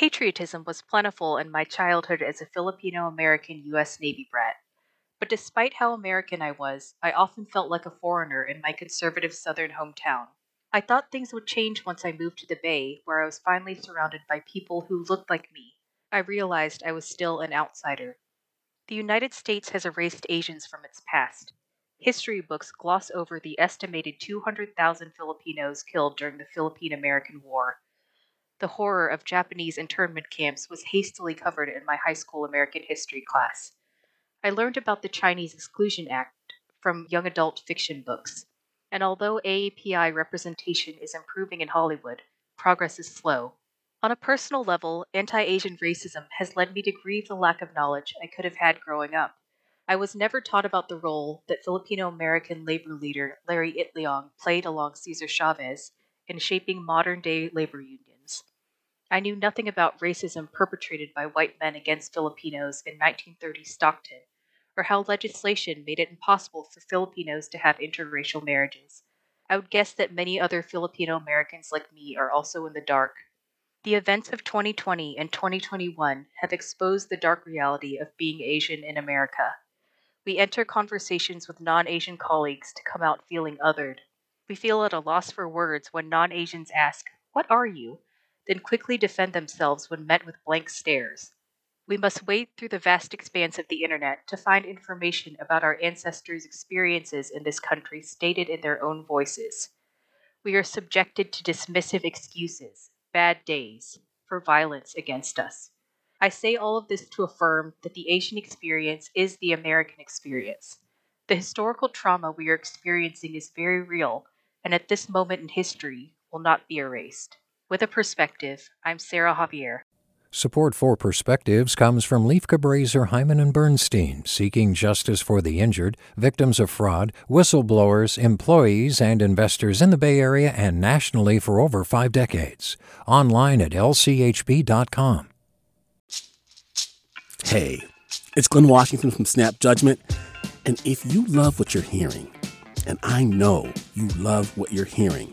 Patriotism was plentiful in my childhood as a Filipino American U.S. Navy brat. But despite how American I was, I often felt like a foreigner in my conservative southern hometown. I thought things would change once I moved to the Bay, where I was finally surrounded by people who looked like me. I realized I was still an outsider. The United States has erased Asians from its past. History books gloss over the estimated 200,000 Filipinos killed during the Philippine American War the horror of Japanese internment camps was hastily covered in my high school American history class. I learned about the Chinese Exclusion Act from young adult fiction books, and although AAPI representation is improving in Hollywood, progress is slow. On a personal level, anti Asian racism has led me to grieve the lack of knowledge I could have had growing up. I was never taught about the role that Filipino American labor leader Larry Itliong played along Cesar Chavez in shaping modern day labor unions. I knew nothing about racism perpetrated by white men against Filipinos in 1930 Stockton, or how legislation made it impossible for Filipinos to have interracial marriages. I would guess that many other Filipino Americans like me are also in the dark. The events of 2020 and 2021 have exposed the dark reality of being Asian in America. We enter conversations with non Asian colleagues to come out feeling othered. We feel at a loss for words when non Asians ask, What are you? Then quickly defend themselves when met with blank stares. We must wade through the vast expanse of the internet to find information about our ancestors' experiences in this country stated in their own voices. We are subjected to dismissive excuses, bad days, for violence against us. I say all of this to affirm that the Asian experience is the American experience. The historical trauma we are experiencing is very real, and at this moment in history will not be erased. With a perspective, I'm Sarah Javier. Support for Perspectives comes from Lieff Cabraser, Heimann and Bernstein, seeking justice for the injured, victims of fraud, whistleblowers, employees, and investors in the Bay Area and nationally for over five decades. Online at lchb.com. Hey, it's Glynn Washington from Snap Judgment. And if you love what you're hearing, and I know you love what you're hearing,